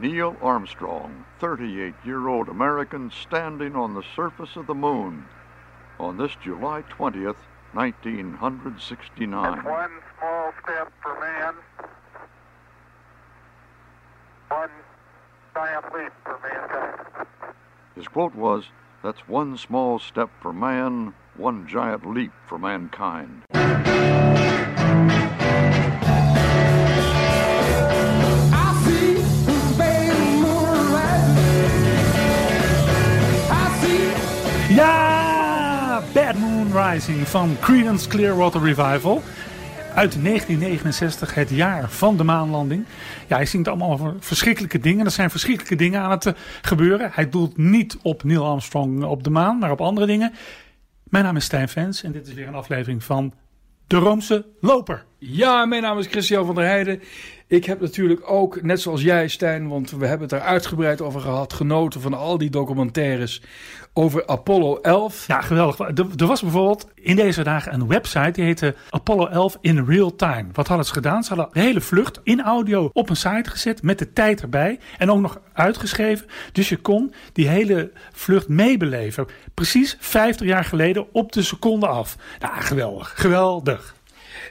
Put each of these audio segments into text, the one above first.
Neil Armstrong, 38 year old American, standing on the surface of the moon on this July 20th, 1969. one small step for man, one giant leap for mankind. His quote was, That's one small step for man, one giant leap for mankind. Van Creedence Clearwater Revival. Uit 1969, het jaar van de maanlanding. Ja, hij zingt allemaal over verschrikkelijke dingen. Er zijn verschrikkelijke dingen aan het eh, gebeuren. Hij doelt niet op Neil Armstrong op de maan, maar op andere dingen. Mijn naam is Stijn Fens en dit is weer een aflevering van De Roomse Loper. Ja, mijn naam is Christian van der Heijden. Ik heb natuurlijk ook, net zoals jij Stijn, want we hebben het er uitgebreid over gehad, genoten van al die documentaires over Apollo 11. Ja, geweldig. Er, was bijvoorbeeld in deze dagen een website die heette Apollo 11 in real time. Wat hadden ze gedaan? Ze hadden de hele vlucht in audio op een site gezet met de tijd erbij en ook nog uitgeschreven. Dus je kon die hele vlucht meebeleven. Precies 50 jaar geleden op de seconde af. Nou, geweldig. Geweldig.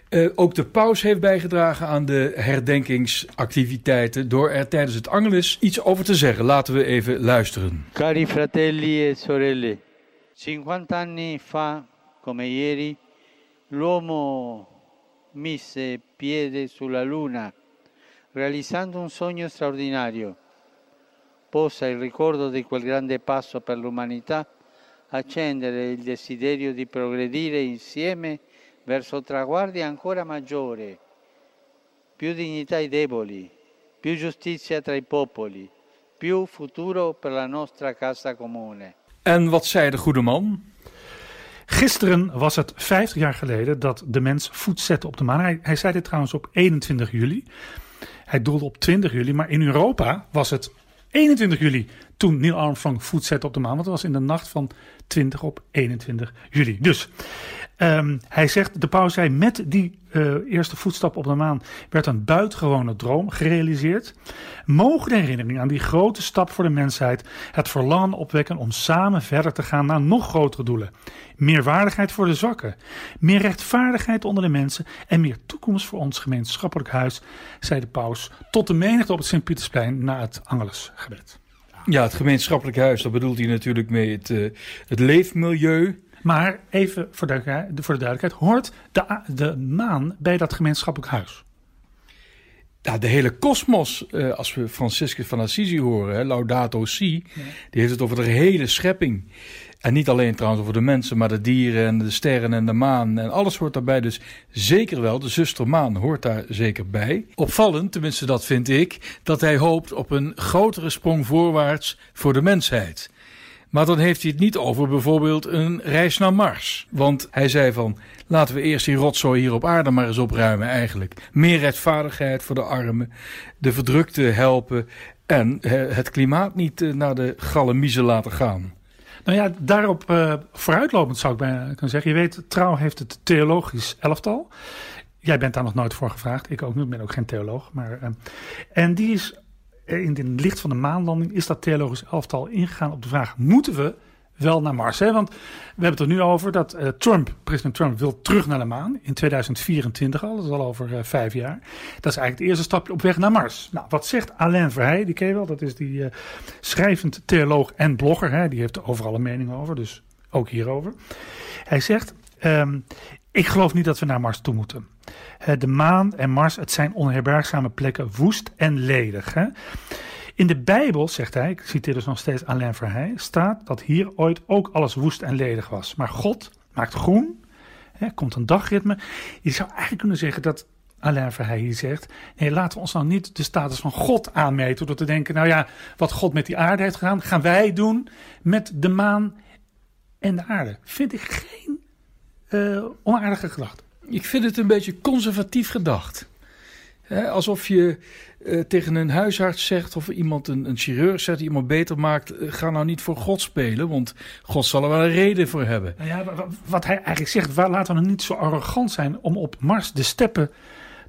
Eh, ook de paus heeft bijgedragen aan de herdenkingsactiviteiten door er tijdens het Angelus iets over te zeggen. Laten we even luisteren. Cari fratelli e sorelle, 50 anni fa, come ieri, l'uomo mise piede sulla Luna, realizzando un sogno straordinario. Possa il ricordo di quel grande passo per l'umanità accendere il desiderio di progredire insieme verso traguardi ancora maggiori, più dignità ai deboli, più giustizia tra i popoli, più futuro per la nostra casa comune. En wat zei de goede man? Gisteren was het 50 jaar geleden dat de mens voet zette op de maan. Hij, hij zei dit trouwens op 21 juli. Hij doelde op 20 juli, maar in Europa was het 21 juli toen Neil Armstrong voet zette op de maan. Want het was in de nacht van 20 op 21 juli. Dus ehm, hij zegt, de paus zei, met die eh, eerste voetstap op de maan werd een buitengewone droom gerealiseerd. Mogen de herinnering aan die grote stap voor de mensheid het verlangen opwekken om samen verder te gaan naar nog grotere doelen. Meer waardigheid voor de zwakken, meer rechtvaardigheid onder de mensen en meer toekomst voor ons gemeenschappelijk huis, zei de paus tot de menigte op het Sint-Pietersplein na het Angelusgebed. Ja, het gemeenschappelijk huis, daar bedoelt hij natuurlijk mee het, eh, het leefmilieu. Maar even voor de, voor de duidelijkheid, hoort de, de maan bij dat gemeenschappelijk huis? Ja, de hele kosmos, eh, als we Franciscus van Assisi horen, hè, Laudato Si, die heeft het over de hele schepping. En niet alleen trouwens over de mensen, maar de dieren en de sterren en de maan en alles hoort daarbij. Dus zeker wel, de zuster maan hoort daar zeker bij. Opvallend, tenminste dat vind ik, dat hij hoopt op een grotere sprong voorwaarts voor de mensheid. Maar dan heeft hij het niet over bijvoorbeeld een reis naar Mars. Want hij zei van, laten we eerst die rotzooi hier op aarde maar eens opruimen eigenlijk. Meer rechtvaardigheid voor de armen, de verdrukten helpen en eh, het klimaat niet eh, naar de gallemiezen laten gaan. Nou ja, daarop eh, vooruitlopend zou ik bijna kunnen zeggen. Je weet, Trouw heeft het theologisch elftal. Jij bent daar nog nooit voor gevraagd. Ik ook niet, ik ben ook geen theoloog. Maar, en die is in het licht van de maanlanding is dat theologisch elftal ingegaan op de vraag: moeten we wel naar Mars? Hè? Want we hebben het er nu over dat eh, Trump, president Trump, wil terug naar de maan in 2024 al. Dat is al over eh, vijf jaar. Dat is eigenlijk het eerste stapje op weg naar Mars. Nou, wat zegt Alain Verheij? Die ken je wel. Dat is die eh, schrijvend theoloog en blogger. Hè? Die heeft overal een mening over, dus ook hierover. Hij zegt: ehm, Ik geloof niet dat we naar Mars toe moeten. Eh, De maan en Mars, het zijn onherbergzame plekken, woest en ledig. Hè? In de Bijbel, zegt hij, ik citeer dus nog steeds Alain Verheij, staat dat hier ooit ook alles woest en ledig was. Maar God maakt groen, hè, komt een dagritme. Je zou eigenlijk kunnen zeggen dat Alain Verheij hier zegt, nee, laten we ons nou niet de status van God aanmeten door te denken, nou ja, wat God met die aarde heeft gedaan, gaan wij doen met de maan en de aarde. Vind ik geen eh, onaardige gedachte. Ik vind het een beetje conservatief gedacht. Alsof je eh, tegen een huisarts zegt of iemand, een, chirurg zegt die iemand beter maakt, eh, ga nou niet voor God spelen, want God zal er wel een reden voor hebben. Nou ja, wa- wa- wat hij eigenlijk zegt, waar, laten we nou niet zo arrogant zijn om op Mars de steppen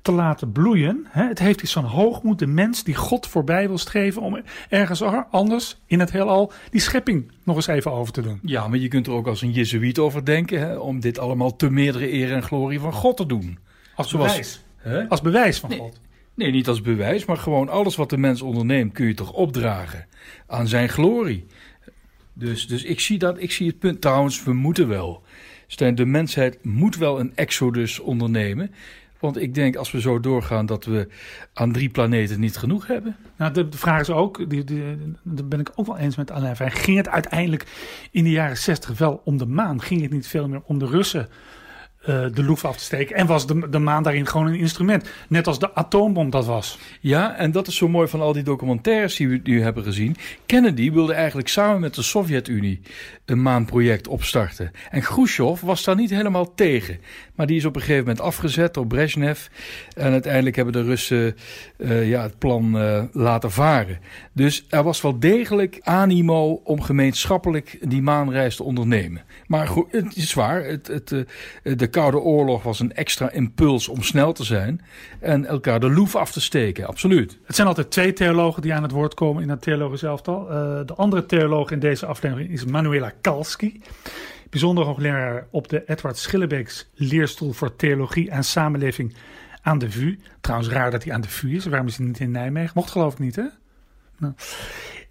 te laten bloeien. Hè? Het heeft iets van hoogmoed, de mens die God voorbij wil streven om ergens anders in het heelal die schepping nog eens even over te doen. Ja, maar je kunt er ook als een jezuïet over denken, hè, om dit allemaal te meerdere eer en glorie van God te doen. Als Zoals- bewijs. Hè? Als bewijs van Nee. God. Nee, niet als bewijs, maar gewoon alles wat de mens onderneemt kun je toch opdragen aan zijn glorie. Dus, dus ik, zie dat, ik zie het punt. Trouwens, we moeten wel. Stijn, de mensheid moet wel een exodus ondernemen. Want ik denk als we zo doorgaan dat we aan drie planeten niet genoeg hebben. Nou, de, vraag is ook, die, die, daar ben ik ook wel eens met Alain. Ging het uiteindelijk in de jaren 60 wel om de maan? Ging het niet veel meer om de Russen eh, de loef af te steken? En was de, de maan daarin gewoon een instrument? Net als de atoombom dat was. Ja, en dat is zo mooi van al die documentaires die we nu hebben gezien. Kennedy wilde eigenlijk samen met de Sovjet-Unie een maanproject opstarten. En Khrushchev was daar niet helemaal tegen. Maar die is op een gegeven moment afgezet door Brezhnev. En uiteindelijk hebben de Russen eh, ja, het plan eh, laten varen. Dus er was wel degelijk animo om gemeenschappelijk die maanreis te ondernemen. Maar goed, het is waar, het, het, eh, de Koude Oorlog was een extra impuls om snel te zijn. En elkaar de loef af te steken, absoluut. Het zijn altijd twee theologen die aan het woord komen in het theologisch elftal. Eh, de andere theoloog in deze aflevering is Manuela Kalski. Bijzonder hoogleraar op de Edward Schillebeeks leerstoel voor theologie en samenleving aan de VU. Trouwens raar dat hij aan de VU is. Waarom is hij niet in Nijmegen? Mocht geloof ik niet hè? Nou.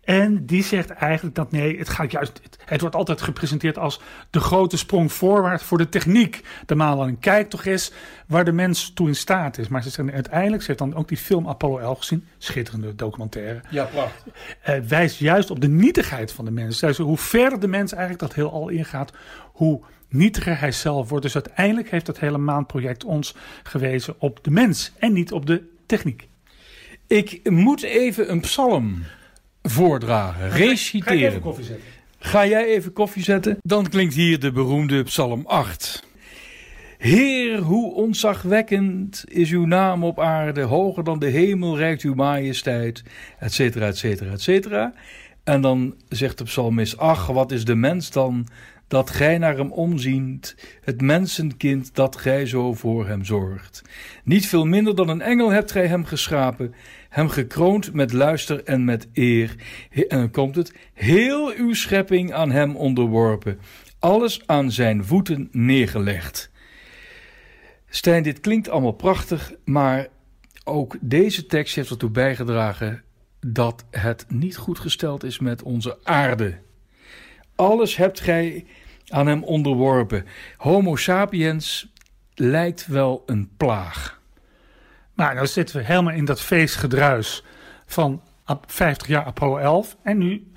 En die zegt eigenlijk dat nee, het gaat juist. Het, het wordt altijd gepresenteerd als de grote sprong voorwaarts voor de techniek. De maanlanding. Kijk toch eens waar de mens toe in staat is. Maar ze zeggen uiteindelijk, ze heeft dan ook die film Apollo 11 gezien. Schitterende documentaire. Ja, prachtig. eh, wijst juist op de nietigheid van de mens. Dus hoe verder de mens eigenlijk dat heel al ingaat, hoe nietiger hij zelf wordt. Dus uiteindelijk heeft dat hele maanproject ons gewezen op de mens en niet op de techniek. Ik moet even een psalm voordragen, reciteren. koffie zetten? Ga jij even koffie zetten? Dan klinkt hier de beroemde Psalm 8. Heer, hoe ontzagwekkend is uw naam op aarde, hoger dan de hemel reikt uw majesteit, et cetera, et cetera, et cetera. En dan zegt de psalmist, ach, wat is de mens dan, dat gij naar hem omziet, het mensenkind dat gij zo voor hem zorgt. Niet veel minder dan een engel hebt gij hem geschapen, hem gekroond met luister en met eer. En dan komt het, heel uw schepping aan hem onderworpen, alles aan zijn voeten neergelegd. Stijn, dit klinkt allemaal prachtig, maar ook deze tekst heeft ertoe bijgedragen dat het niet goed gesteld is met onze aarde. Alles hebt gij aan hem onderworpen. Homo sapiens lijkt wel een plaag. Nou, nou zitten we helemaal in dat feestgedruis van ap- 50 jaar Apollo 11. En nu,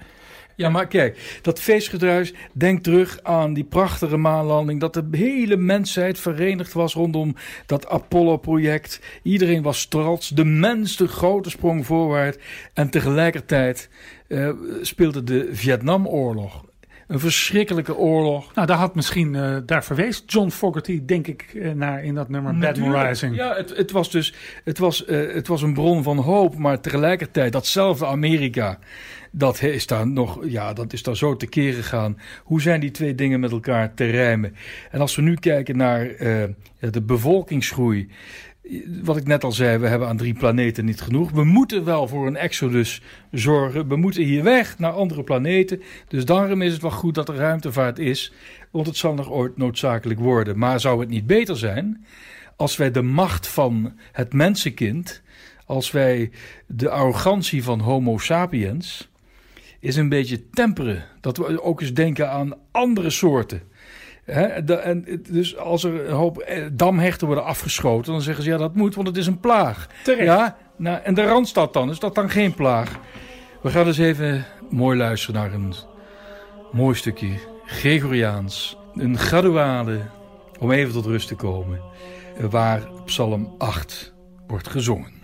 Ja, maar kijk, dat feestgedruis, denk terug aan die prachtige maanlanding. Dat de hele mensheid verenigd was rondom dat Apollo-project. Iedereen was trots. De mens de grote sprong voorwaarts. En tegelijkertijd eh, speelde de Vietnamoorlog. Een verschrikkelijke oorlog. nou daar had misschien, eh, daar verwees John Fogerty denk ik eh, naar in dat nummer Bad. Rising. Ja, het, het was dus het was, eh, het was een bron van hoop, maar tegelijkertijd datzelfde Amerika, dat is daar nog, ja, dat is daar zo tekeer gegaan. Hoe zijn die twee dingen met elkaar te rijmen? En als we nu kijken naar de bevolkingsgroei, wat ik net al zei, we hebben aan drie planeten niet genoeg. We moeten wel voor een exodus zorgen. We moeten hier weg naar andere planeten. Dus daarom is het wel goed dat er ruimtevaart is. Want het zal nog ooit noodzakelijk worden. Maar zou het niet beter zijn als wij de macht van het mensenkind, als wij de arrogantie van Homo sapiens, is een beetje temperen. Dat we ook eens denken aan andere soorten. Hè, de- en, dus als er een hoop eh, damherten worden afgeschoten, dan zeggen ze ja dat moet, want het is een plaag. Terecht. Ja, nou, en de Randstad dan, is dat dan geen plaag? We gaan dus even mooi luisteren naar een mooi stukje Gregoriaans. Een graduade om even tot rust te komen. Waar Psalm 8 wordt gezongen.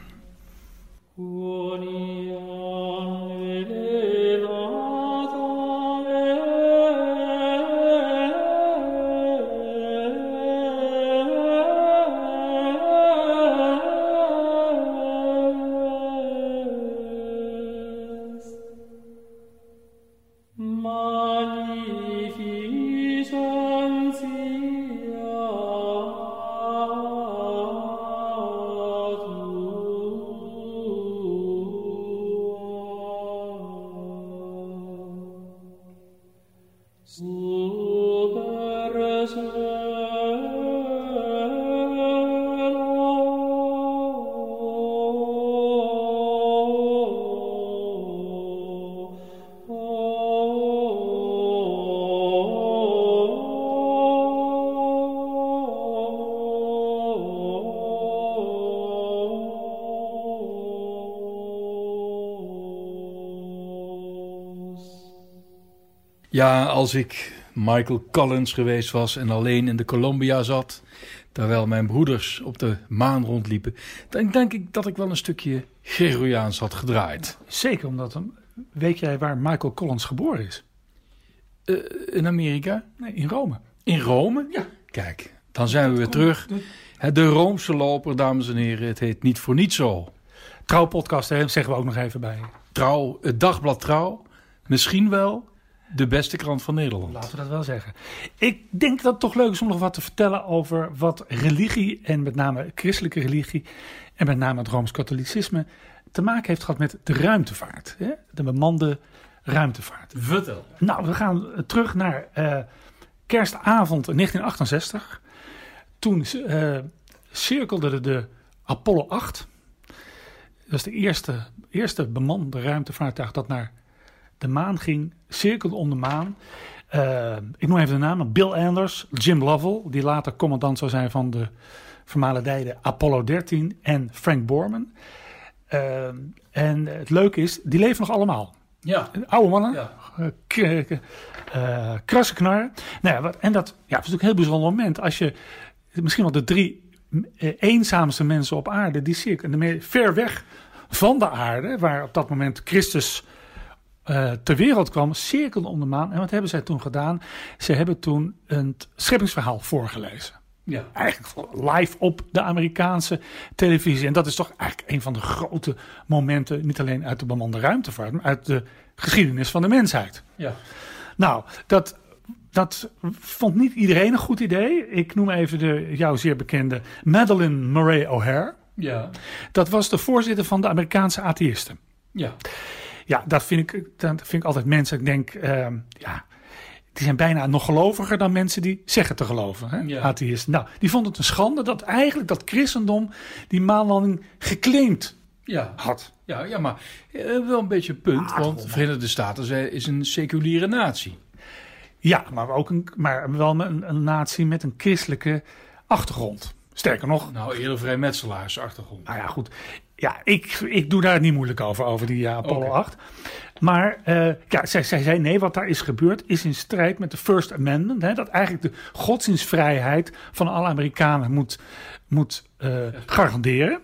Ja, als ik Michael Collins geweest was en alleen in de Columbia zat, terwijl mijn broeders op de maan rondliepen, dan denk ik dat ik wel een stukje Gregoriaans had gedraaid. Zeker omdat, hem- weet jij waar Michael Collins geboren is? Eh, in Amerika? Nee, in Rome. In Rome? Ja. Kijk, dan zijn we weer terug. De Roomse loper, dames en heren, het heet niet voor niets zo. Trouwpodcast, hè, zeggen we ook nog even bij. Trouw, het dagblad Trouw, misschien wel de beste krant van Nederland. Laten we dat wel zeggen. Ik denk dat het toch leuk is om nog wat te vertellen over wat religie en met name christelijke religie en met name het Rooms-Katholicisme te maken heeft gehad met de ruimtevaart. Hè? De bemande ruimtevaart. Vertel. Nou, we gaan eh, terug naar eh, kerstavond 1968. Toen eh, cirkelde de, de Apollo 8. Dat is de eerste, eerste bemande ruimtevaartuig dat naar de maan ging. Cirkelde om de maan. Eh, ik noem even de namen. Bill Anders, Jim Lovell, die later commandant zou zijn van de vermalendijde Apollo 13. En Frank Borman. Eh, en het leuke is, die leven nog allemaal. Ja. Oude mannen. Ja. Eh, eh, krasse knarren. Nou ja, wat, en dat ja, is natuurlijk een heel bijzonder moment. Als je misschien wel de drie eh, eenzaamste mensen op aarde, die zie ik en de meer ver weg van de aarde, waar op dat moment Christus eh, ter wereld kwam, cirkelden om de maan. En wat hebben zij toen gedaan? Ze hebben toen een scheppingsverhaal voorgelezen Ja. eigenlijk live op de Amerikaanse televisie. En dat is toch eigenlijk een van de grote momenten, niet alleen uit de bemande ruimtevaart, maar uit de geschiedenis van de mensheid. Ja. Nou, dat, dat vond niet iedereen een goed idee. Ik noem even de jou zeer bekende Madeleine Murray O'Hare. Ja. Dat was de voorzitter van de Amerikaanse atheïsten. Ja. Ja, dat vind ik, dat vind ik altijd mensen. Ik denk, ehm, ja, die zijn bijna nog geloviger dan mensen die zeggen te geloven. Hè? Ja. Atheïsten. Nou, die vonden het een schande dat eigenlijk dat christendom die maanlanding geclaimd Ja. had. Ja, ja, maar eh, wel een beetje een punt, want de Verenigde Staten zijn- is een seculiere natie. Ja, maar, ook een, maar wel een, een natie met een christelijke achtergrond. Sterker nog, Nou, eerder vrijmetselaarsachtergrond. Nou ja, goed. Ja, ik, ik doe daar niet moeilijk over, over die ja, Apollo Oké. 8. Maar eh, ja, zij, zij zei nee, wat daar is gebeurd is in strijd met de First Amendment. Hè, dat eigenlijk de godsdienstvrijheid van alle Amerikanen moet, moet eh, garanderen.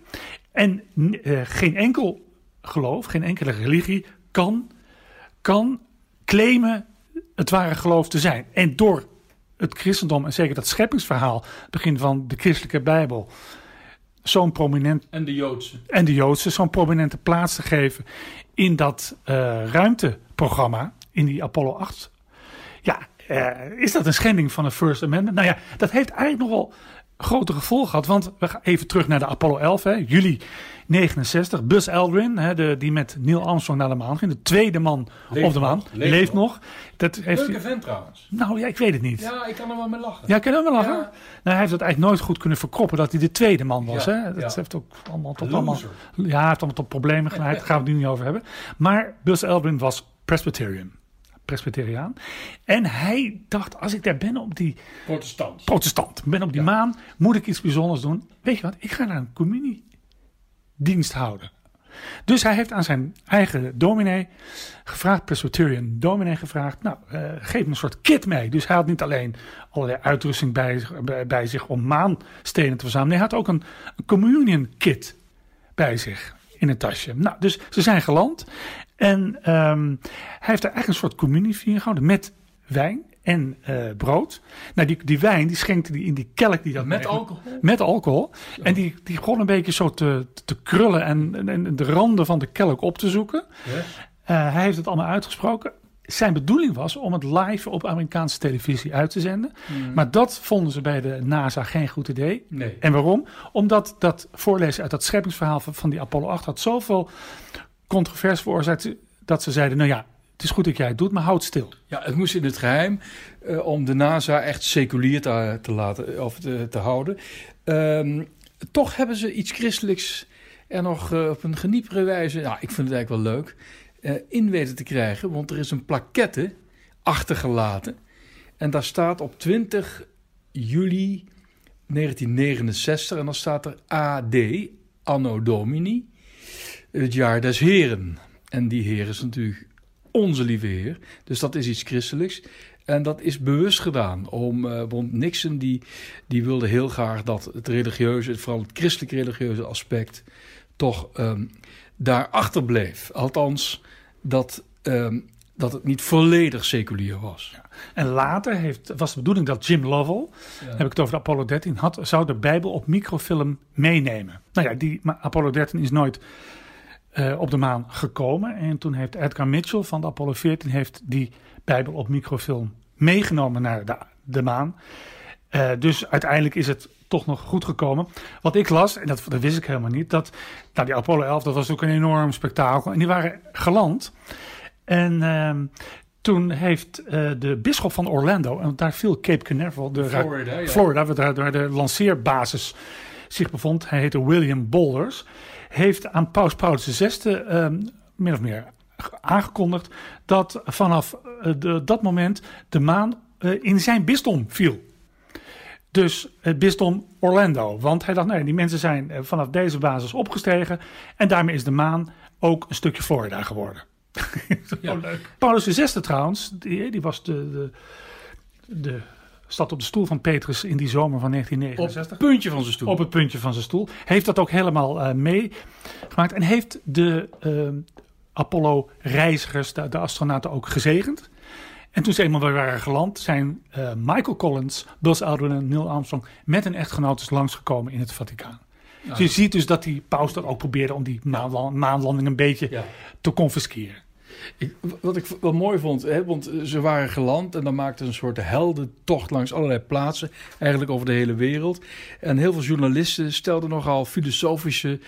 En eh, geen enkel geloof, geen enkele religie kan, kan claimen het ware geloof te zijn. En door het christendom en zeker dat scheppingsverhaal, begin van de christelijke Bijbel, zo'n prominent En de Joodse. en de Joodse zo'n prominente plaats te geven in dat eh, ruimteprogramma, in die Apollo 8. Ja, eh, is dat een schending van de First Amendment? Nou ja, dat heeft eigenlijk nogal grote gevolgen gehad. Want we gaan even terug naar de Apollo 11, hè, juli 69. Buzz Aldrin, hè, de, die met Neil Armstrong naar de maan ging. De tweede man Leeft op de maan. nog, Leeft, leeft nog. Dat heeft Leuke vent trouwens. nou ja, ik weet het niet. Ja, ik kan er wel mee lachen. Ja, kan je wel lachen? Ja. Nou, hij heeft het eigenlijk nooit goed kunnen verkroppen dat hij de tweede man was. Ja, hè? Dat ja. heeft ook allemaal tot, allemaal, ja, heeft allemaal tot problemen geleid. Daar gaan we het nu niet over hebben. Maar Buzz Aldrin was Presbyterian. Presbyteriaan. En hij dacht, als ik daar ben op die Protestant. protestant, ben op die maan, moet ik iets bijzonders doen. Weet je wat, ik ga naar een communiedienst houden. Dus hij heeft aan zijn eigen dominee gevraagd, Presbyterian dominee gevraagd, nou, eh, geef me een soort kit mee. Dus hij had niet alleen allerlei uitrusting bij, bij, bij zich om maanstenen te verzamelen. Nee, hij had ook een, een communion kit bij zich in een tasje. Nou, dus ze zijn geland en ehm, hij heeft er eigenlijk een soort communieviering gehouden met wijn en eh, brood. Nou, die, die wijn die schenkte die in die kelk die dat Met alcohol? met alcohol. En die, die begon een beetje zo te, te krullen en, en de randen van de kelk op te zoeken. Eh, hij heeft het allemaal uitgesproken. Zijn bedoeling was om het live op Amerikaanse televisie uit te zenden. Maar dat vonden ze bij de NASA geen goed idee. Nee. En waarom? Omdat dat voorlezen uit dat scheppingsverhaal van, van die Apollo 8 had zoveel controverse veroorzaakt. Dat ze zeiden, nou ja, het is goed dat jij het doet, maar houd stil. Ja, het moest in het geheim eh, om de NASA echt seculier te, te laten of te, houden. Ehm, toch hebben ze iets christelijks er nog eh, op een geniepere wijze, nou, ik vind het eigenlijk wel leuk, eh, in weten te krijgen. Want er is een plaquette achtergelaten. En daar staat op 20 juli 1969 en dan staat er AD, Anno Domini, het jaar des Heren. En die Heer is natuurlijk onze lieve Heer. Dus dat is iets christelijks. En dat is bewust gedaan. Om, eh, want Nixon die, die wilde heel graag dat het religieuze, vooral het christelijk religieuze aspect, toch um, daarachter bleef. Althans, dat, ehm, dat het niet volledig seculier was. En later heeft, was de bedoeling dat Jim Lovell, heb ik het over de Apollo 13, had, zou de Bijbel op microfilm meenemen. Nou ja, die maar Apollo 13 is nooit eh, op de maan gekomen. En toen heeft Edgar Mitchell van de Apollo 14 heeft die Bijbel op microfilm meegenomen naar de, de maan. Eh, dus uiteindelijk is het toch nog goed gekomen. Wat ik las, en dat, dat wist ik helemaal niet, dat nou, die Apollo 11, dat was ook een enorm spektakel. En die waren geland. En ehm, toen heeft uh, de bisschop van Orlando, en daar viel Cape Canaveral, de Florida, ja. Florida waar, waar de lanceerbasis zich bevond. Hij heette William Boulders. Heeft aan Paus Paulus VI um, min of meer aangekondigd dat vanaf uh, de, dat moment de maan uh, in zijn bisdom viel. Dus het bisdom Orlando. Want hij dacht, nee, die mensen zijn eh, vanaf deze basis opgestegen. En daarmee is de maan ook een stukje Florida geworden. Ja, leuk. Paulus VI trouwens, die, die was de, de, de stad op de stoel van Petrus in die zomer van Op 1969. het puntje van zijn stoel. Op het puntje van zijn stoel. Heeft dat ook helemaal uh, meegemaakt. En heeft de uh, Apollo-reizigers, de, de, astronauten, ook gezegend. En toen ze eenmaal weer waren geland, zijn uh, Michael Collins, Buzz Aldrin en Neil Armstrong met een echtgenoot langsgekomen in het Vaticaan. Dus je ziet dus dat die paus dat ook probeerde om die maanland, maanlanding een beetje Ja. te confisceren. Ik, wat ik wel mooi vond, hè, want ze waren geland en dan maakten een soort heldentocht langs allerlei plaatsen, eigenlijk over de hele wereld. En heel veel journalisten stelden nogal filosofische,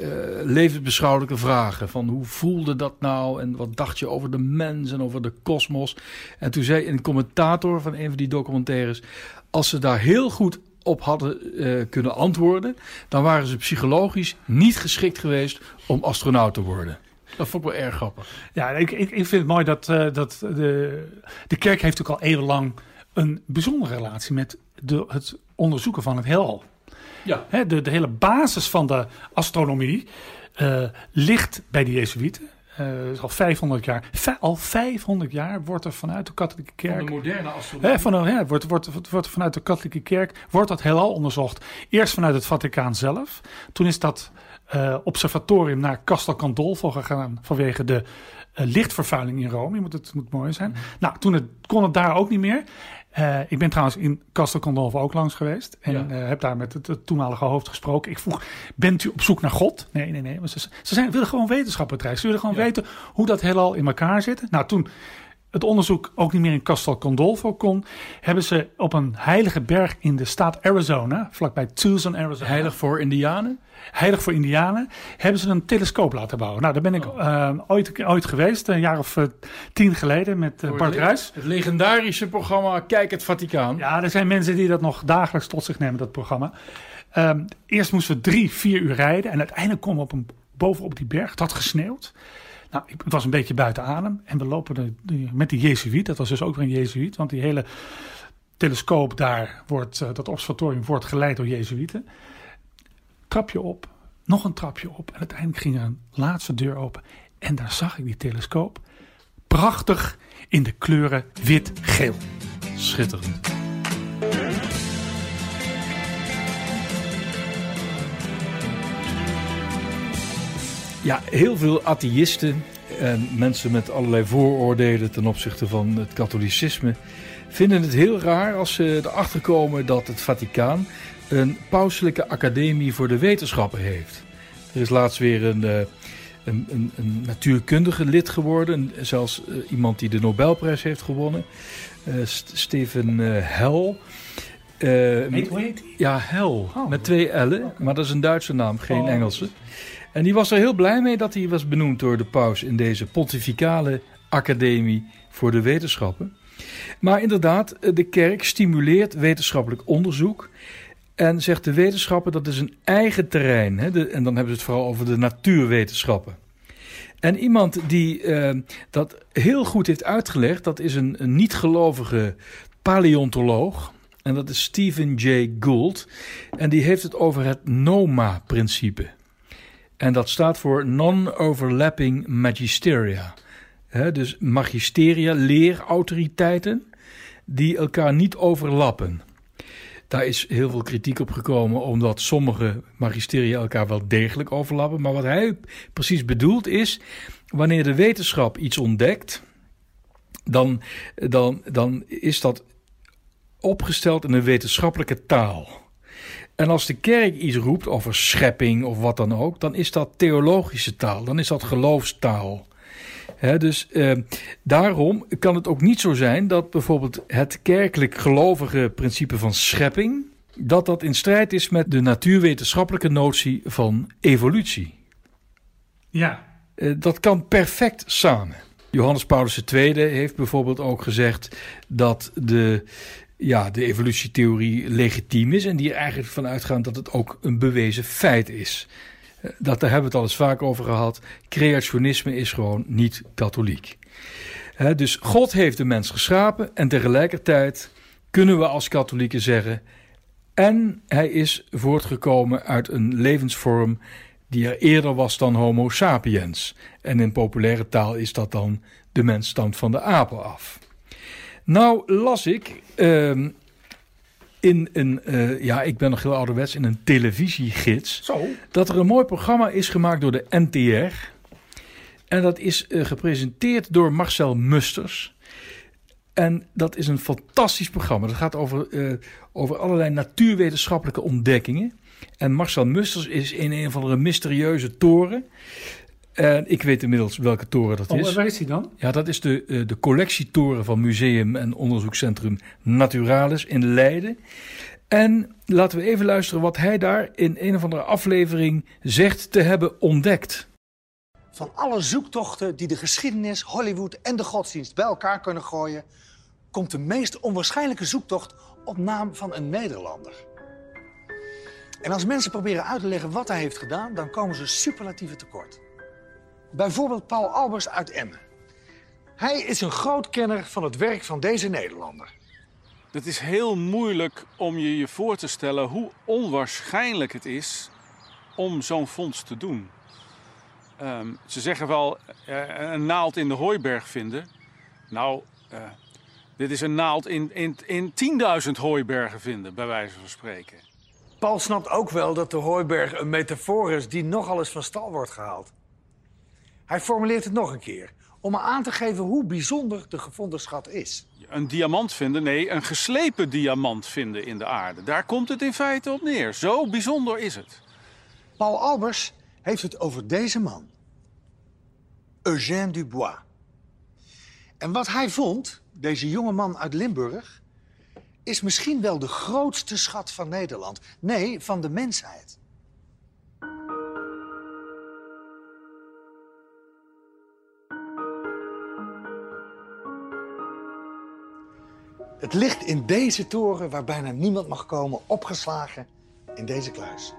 uh, levensbeschouwelijke vragen. Van hoe voelde dat nou en wat dacht je over de mens en over de kosmos? En toen zei een commentator van een van die documentaires, als ze daar heel goed op hadden uh, kunnen antwoorden, dan waren ze psychologisch niet geschikt geweest om astronaut te worden. Dat vond ik wel erg grappig. Ja, ik, ik, ik vind het mooi dat, uh, dat de, de kerk heeft ook al eeuwenlang een bijzondere relatie met de, het onderzoeken van het heelal. Ja. He, de, de hele basis van de astronomie uh, ligt bij de Jezuïeten. Uh, al 500 jaar. al 500 jaar wordt er vanuit de katholieke kerk. Van de moderne astronomie. Hè, van, ja, wordt, wordt, wordt vanuit de katholieke kerk wordt dat heelal onderzocht. Eerst vanuit het Vaticaan zelf. Toen is dat uh, observatorium naar Castel Gandolfo gegaan vanwege de uh, lichtvervuiling in Rome. Je moet, het moet mooi zijn. Mm. Nou, toen het, kon het daar ook niet meer. Uh, ik ben trouwens in Castel Gandolfo ook langs geweest. En ja. heb daar met het, het, toenmalige hoofd gesproken. Ik vroeg, bent u op zoek naar God? Nee, nee, nee. Ze, ze zijn, willen gewoon wetenschap bedrijven. Ze willen gewoon ja. weten hoe dat heelal in elkaar zit. Nou, toen het onderzoek ook niet meer in Castel Gandolfo kon, hebben ze op een heilige berg in de staat Arizona, vlakbij Tucson, Arizona. Heilig voor Indianen? Heilig voor Indianen, hebben ze een telescoop laten bouwen. Nou, daar ben ik oh. uh, ooit, ooit geweest, een jaar of uh, tien geleden, met uh, Bart Ruijs. Het legendarische programma Kijk het Vaticaan. Ja, er zijn mensen die dat nog dagelijks tot zich nemen, dat programma. Um, eerst moesten we drie, vier uur rijden en uiteindelijk komen we op een, bovenop die berg. Het had gesneeuwd. Nou, het was een beetje buiten adem. En we lopen de, met die Jezuïet. Dat was dus ook weer een Jezuïet. Want die hele telescoop daar, wordt, uh, dat observatorium, wordt geleid door Jezuïeten. Trapje op, nog een trapje op. En uiteindelijk ging er een laatste deur open. En daar zag ik die telescoop. Prachtig in de kleuren wit-geel. Schitterend. Ja, heel veel atheïsten en mensen met allerlei vooroordelen ten opzichte van het katholicisme vinden het heel raar als ze erachter komen dat het Vaticaan een pauselijke academie voor de wetenschappen heeft. Er is laatst weer een, een, een, een natuurkundige lid geworden, zelfs iemand die de Nobelprijs heeft gewonnen, uh, Stephen uh, Hell. Uh, heet, heet Ja, Hell, oh, met twee L'en, maar dat is een Duitse naam, geen oh. Engelse. En die was er heel blij mee dat hij was benoemd door de paus in deze pontificale academie voor de wetenschappen. Maar inderdaad, de kerk stimuleert wetenschappelijk onderzoek. En zegt de wetenschappen dat is een eigen terrein. Hè? En dan hebben ze het vooral over de natuurwetenschappen. En iemand die uh, dat heel goed heeft uitgelegd, dat is een, een niet-gelovige paleontoloog. En dat is Stephen Jay Gould. En die heeft het over het NOMA-principe. En dat staat voor Non-Overlapping Magisteria. Dus magisteria, leerautoriteiten, die elkaar niet overlappen. Daar is heel veel kritiek op gekomen, omdat sommige magisteria elkaar wel degelijk overlappen. Maar wat hij precies bedoelt is, wanneer de wetenschap iets ontdekt, dan, dan, dan is dat opgesteld in een wetenschappelijke taal. En als de kerk iets roept over schepping of wat dan ook, dan is dat theologische taal, dan is dat geloofstaal. Dus eh, daarom kan het ook niet zo zijn dat bijvoorbeeld het kerkelijk gelovige principe van schepping, dat dat in strijd is met de natuurwetenschappelijke notie van evolutie. Ja, Eh, dat kan perfect samen. Johannes Paulus II heeft bijvoorbeeld ook gezegd dat de, ja, de evolutietheorie legitiem is en die er eigenlijk van uitgaan dat het ook een bewezen feit is. Eh, Dat, daar hebben we het al eens vaak over gehad. Creationisme is gewoon niet katholiek. Hè, dus God heeft de mens geschapen en tegelijkertijd kunnen we als katholieken zeggen. En hij is voortgekomen uit een levensvorm die er eerder was dan Homo sapiens. En in populaire taal is dat dan de mens stamt van de apen af. Nou las ik ehm, in een, eh, ja, ik ben nog heel ouderwets, in een televisiegids zo. dat er een mooi programma is gemaakt door de NTR. En dat is eh, gepresenteerd door Marcel Musters. En dat is een fantastisch programma. Dat gaat over, eh, over allerlei natuurwetenschappelijke ontdekkingen. En Marcel Musters is in een of andere mysterieuze toren. En ik weet inmiddels welke toren dat Oh, is. waar is hij dan? Ja, dat is de, eh, de collectietoren van Museum en Onderzoekscentrum Naturalis in Leiden. En laten we even luisteren wat hij daar in een of andere aflevering zegt te hebben ontdekt. Van alle zoektochten die de geschiedenis, Hollywood en de godsdienst bij elkaar kunnen gooien, komt de meest onwaarschijnlijke zoektocht op naam van een Nederlander. En als mensen proberen uit te leggen wat hij heeft gedaan, dan komen ze superlatieven tekort. Bijvoorbeeld Paul Albers uit Emmen. Hij is een groot kenner van het werk van deze Nederlander. Het is heel moeilijk om je je voor te stellen hoe onwaarschijnlijk het is om zo'n fonds te doen. Ehm, ze zeggen wel eh, een naald in de hooiberg vinden. Nou, eh, dit is een naald in, in, in 10.000 hooibergen vinden, bij wijze van spreken. Paul snapt ook wel dat de hooiberg een metafoor is die nogal eens van stal wordt gehaald. Hij formuleert het nog een keer, om aan te geven hoe bijzonder de gevonden schat is. Een diamant vinden, nee, een geslepen diamant vinden in de aarde. Daar komt het in feite op neer. Zo bijzonder is het. Paul Albers heeft het over deze man. Eugène Dubois. En wat hij vond, deze jonge man uit Limburg, is misschien wel de grootste schat van Nederland. Nee, van de mensheid. Het ligt in deze toren waar bijna niemand mag komen, opgeslagen in deze kluis.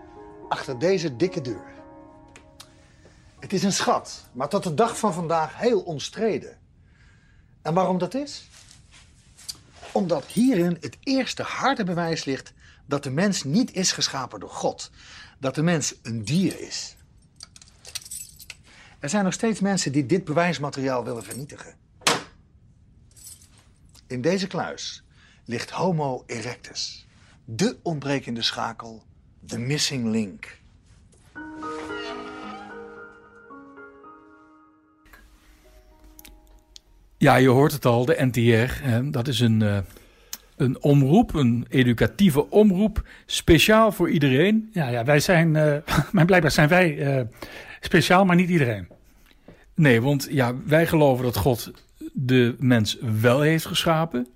Achter deze dikke deur. Het is een schat, maar tot de dag van vandaag heel omstreden. En waarom dat is? Omdat hierin het eerste harde bewijs ligt dat de mens niet is geschapen door God. Dat de mens een dier is. Er zijn nog steeds mensen die dit bewijsmateriaal willen vernietigen. In deze kluis ligt Homo erectus, de ontbrekende schakel, de missing link. Ja, je hoort het al, de NTR. Hè, dat is een, eh, een omroep, een educatieve omroep, speciaal voor iedereen. Ja, ja wij zijn, eh, maar blijkbaar zijn wij eh, speciaal, maar niet iedereen. Nee, want ja, wij geloven dat God de mens wel heeft geschapen,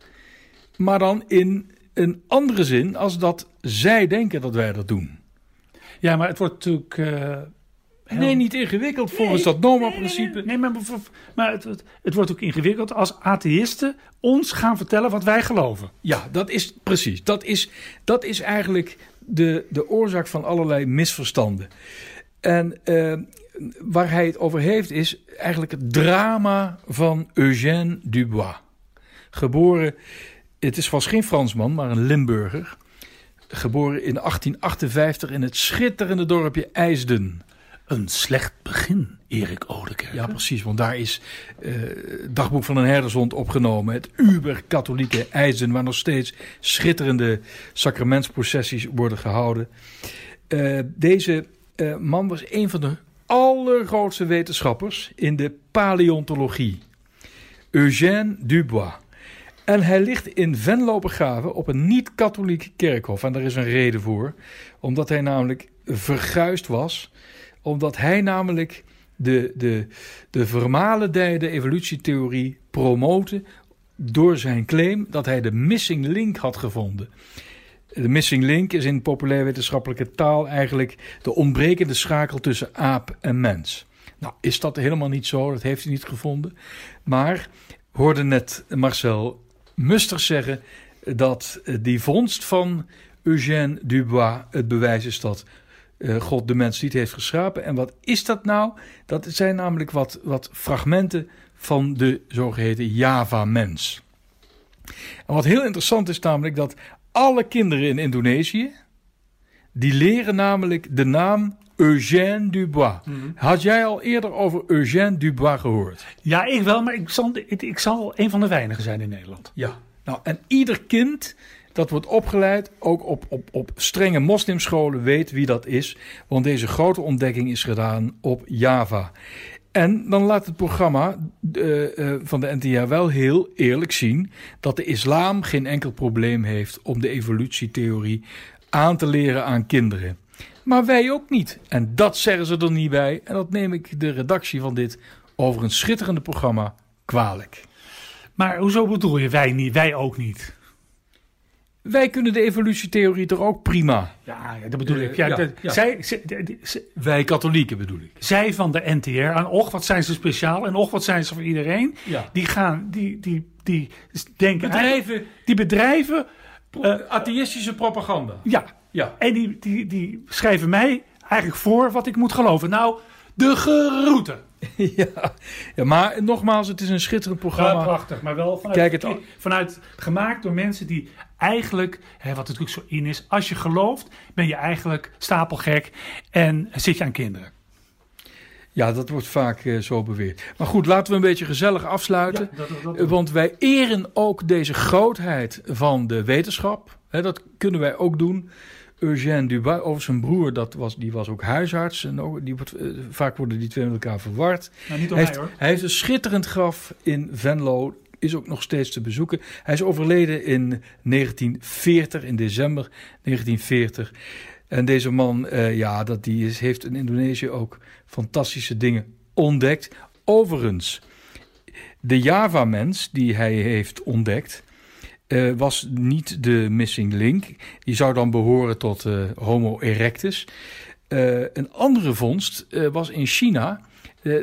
maar dan in een andere zin als dat zij denken dat wij dat doen. Ja, maar het wordt natuurlijk... eh, heel- Nee, niet ingewikkeld volgens dat norma-principe. Nee, maar, maar het, het, het wordt ook ingewikkeld als atheïsten ons gaan vertellen wat wij geloven. Ja, dat is precies. Dat is, dat is eigenlijk de, de oorzaak van allerlei misverstanden. En eh, waar hij het over heeft is eigenlijk het drama van Eugène Dubois. Geboren, het is, was geen Fransman, maar een Limburger. Geboren in 1858 in het schitterende dorpje IJsden. Een slecht begin, Erik Odekerk. Ja, precies, want daar is eh, het dagboek van een herdershond opgenomen. Het uber-katholieke IJzen, waar nog steeds schitterende sacramentsprocessies worden gehouden. Eh, deze eh, man was een van de allergrootste wetenschappers in de paleontologie. Eugène Dubois. En hij ligt in Venlo begraven op een niet-katholiek kerkhof. En daar is een reden voor. Omdat hij namelijk verguisd was. Omdat hij namelijk de, de, de vermalendijde evolutietheorie promoten door zijn claim dat hij de missing link had gevonden. De missing link is in populair wetenschappelijke taal eigenlijk de ontbrekende schakel tussen aap en mens. Nou, is dat helemaal niet zo, dat heeft hij niet gevonden. Maar hoorde net Marcel Musters zeggen dat eh, die vondst van Eugène Dubois het bewijs is dat eh, God de mens niet heeft geschapen. En wat is dat nou? Dat zijn namelijk wat, wat fragmenten van de zogeheten Java-mens. En wat heel interessant is namelijk dat alle kinderen in Indonesië, die leren namelijk de naam Eugène Dubois. Had jij al eerder over Eugène Dubois gehoord? Ja, ik wel, maar ik zal, ik, ik zal een van de weinigen zijn in Nederland. Ja. Nou, en ieder kind dat wordt opgeleid, ook op, op, op strenge moslimscholen, weet wie dat is. Want deze grote ontdekking is gedaan op Java. En dan laat het programma eh, eh, van de NTR wel heel eerlijk zien dat de islam geen enkel probleem heeft om de evolutietheorie aan te leren aan kinderen. Maar wij ook niet. En dat zeggen ze er niet bij. En dat neem ik de redactie van dit over een schitterende programma kwalijk. Maar hoezo bedoel je wij niet, wij ook niet? Wij kunnen de evolutietheorie toch ook prima. Ja, dat bedoel Eh, ik. Ja, ja, dat- ja. Zij, de- de- Wij katholieken bedoel ik. zij van de NTR, en och wat zijn ze speciaal en och wat zijn ze voor iedereen. Ja. Die gaan, die, die, die denken... Bedrijven, Die bedrijven, eh, atheïstische propaganda. ja. Ja. En die, die, die schrijven mij eigenlijk voor wat ik moet geloven. Nou, de geroeten. ja. ja, maar nogmaals, het is een schitterend Ja, programma. prachtig. Maar wel vanuit, Kijk het al. vanuit gemaakt door mensen die eigenlijk, hè, wat natuurlijk zo in is, als je gelooft, ben je eigenlijk stapelgek en zit je aan kinderen. Ja, dat wordt vaak eh, zo beweerd. Maar goed, laten we een beetje gezellig afsluiten. Ja, dat- dat- dat- Want wij eren ook deze grootheid van de wetenschap. Hè, dat kunnen wij ook doen. Eugène Dubois, over zijn broer, dat was, die was ook huisarts. En ook, die eh, vaak worden die twee met elkaar verward. Nou, niet Hij mij heeft, hoor. hij heeft een schitterend graf in Venlo. Is ook nog steeds te bezoeken. Hij is overleden in 1940, in december 1940. En deze man, eh, ja, dat die is, heeft in Indonesië ook fantastische dingen ontdekt. Overigens, de Java-mens die hij heeft ontdekt, eh, was niet de missing link. Die zou dan behoren tot eh, Homo erectus. Eh, een andere vondst was in China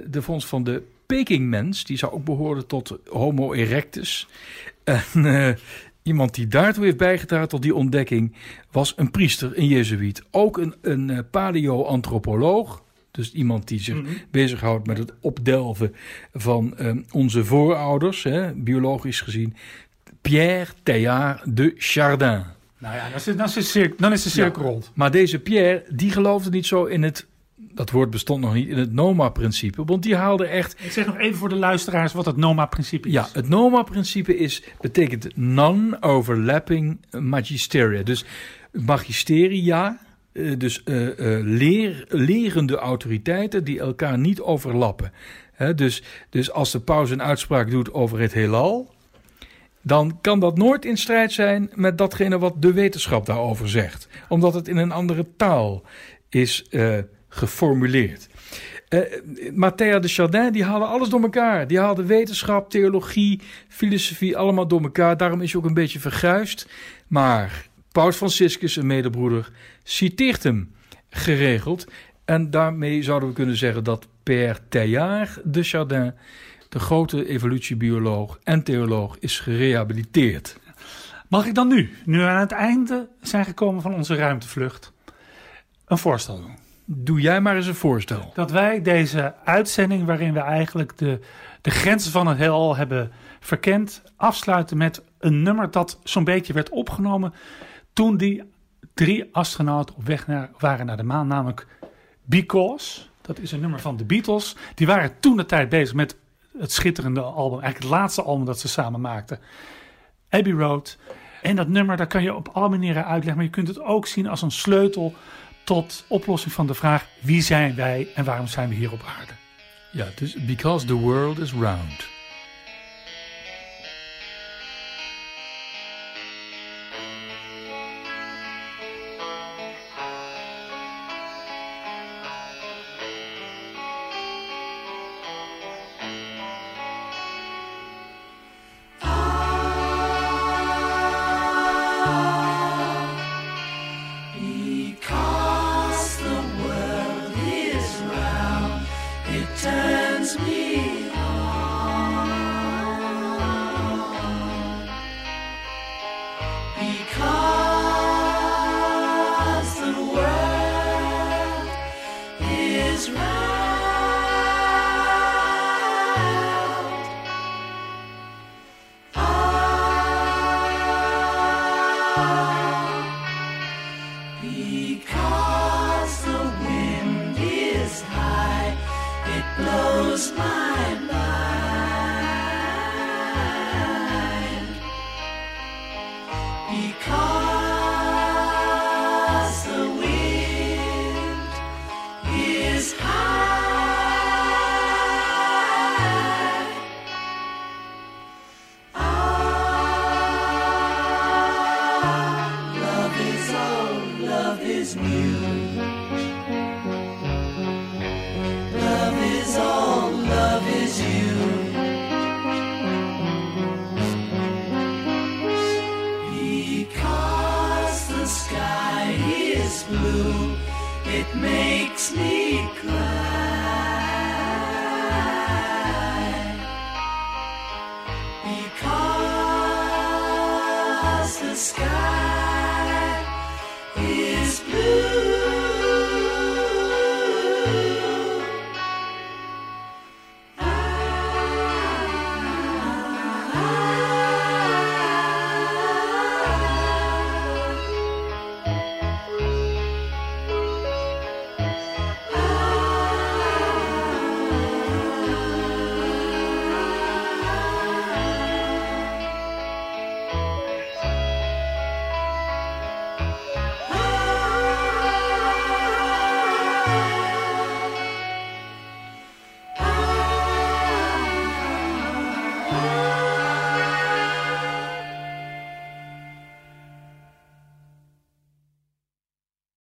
de vondst van de Pekingmens. Die zou ook behoren tot Homo erectus. En iemand die daartoe heeft bijgedragen tot die ontdekking was een priester, een jezuïet. Ook een, een paleoantropoloog. Dus iemand die zich bezighoudt met het opdelven van onze voorouders, hè, biologisch gezien. Pierre Teilhard de Chardin. Nou ja, dan is, dan is, de, cirkel, dan is de cirkel Ja. rond. Maar deze Pierre, die geloofde niet zo in het, dat woord bestond nog niet, in het NOMA-principe. Want die haalde echt, Ik zeg nog even voor de luisteraars wat het NOMA-principe is. ja, het NOMA-principe is, betekent non-overlapping magisteria. Dus magisteria, eh, dus eh, eh, leer, lerende autoriteiten die elkaar niet overlappen. Dus, dus als de paus een uitspraak doet over het heelal, dan kan dat nooit in strijd zijn met datgene wat de wetenschap daarover zegt. Omdat het in een andere taal is eh, geformuleerd. Matthäa de Chardin, die haalde alles door elkaar. Die haalde wetenschap, theologie, filosofie, allemaal door elkaar. Daarom is hij ook een beetje verguisd. Maar Paus Franciscus, een medebroeder, citeert hem geregeld. En daarmee zouden we kunnen zeggen dat Père Teilhard de Chardin, de grote evolutiebioloog en theoloog, is gerehabiliteerd. Mag ik dan nu, nu we aan het einde zijn gekomen van onze ruimtevlucht, een voorstel doen? Doe jij maar eens een voorstel. Dat wij deze uitzending, waarin we eigenlijk de, de grenzen van het heelal hebben verkend, afsluiten met een nummer dat zo'n beetje werd opgenomen toen die drie astronauten op weg naar, waren naar de maan, namelijk Because Dat is een nummer van de Beatles. Die waren toen de tijd bezig met het schitterende album. Eigenlijk het laatste album dat ze samen maakten. Abbey Road. En dat nummer, daar kan je op alle manieren uitleggen. Maar je kunt het ook zien als een sleutel tot oplossing van de vraag... wie zijn wij en waarom zijn we hier op aarde? Ja, dus because the world is round. right. blue, it makes me cry.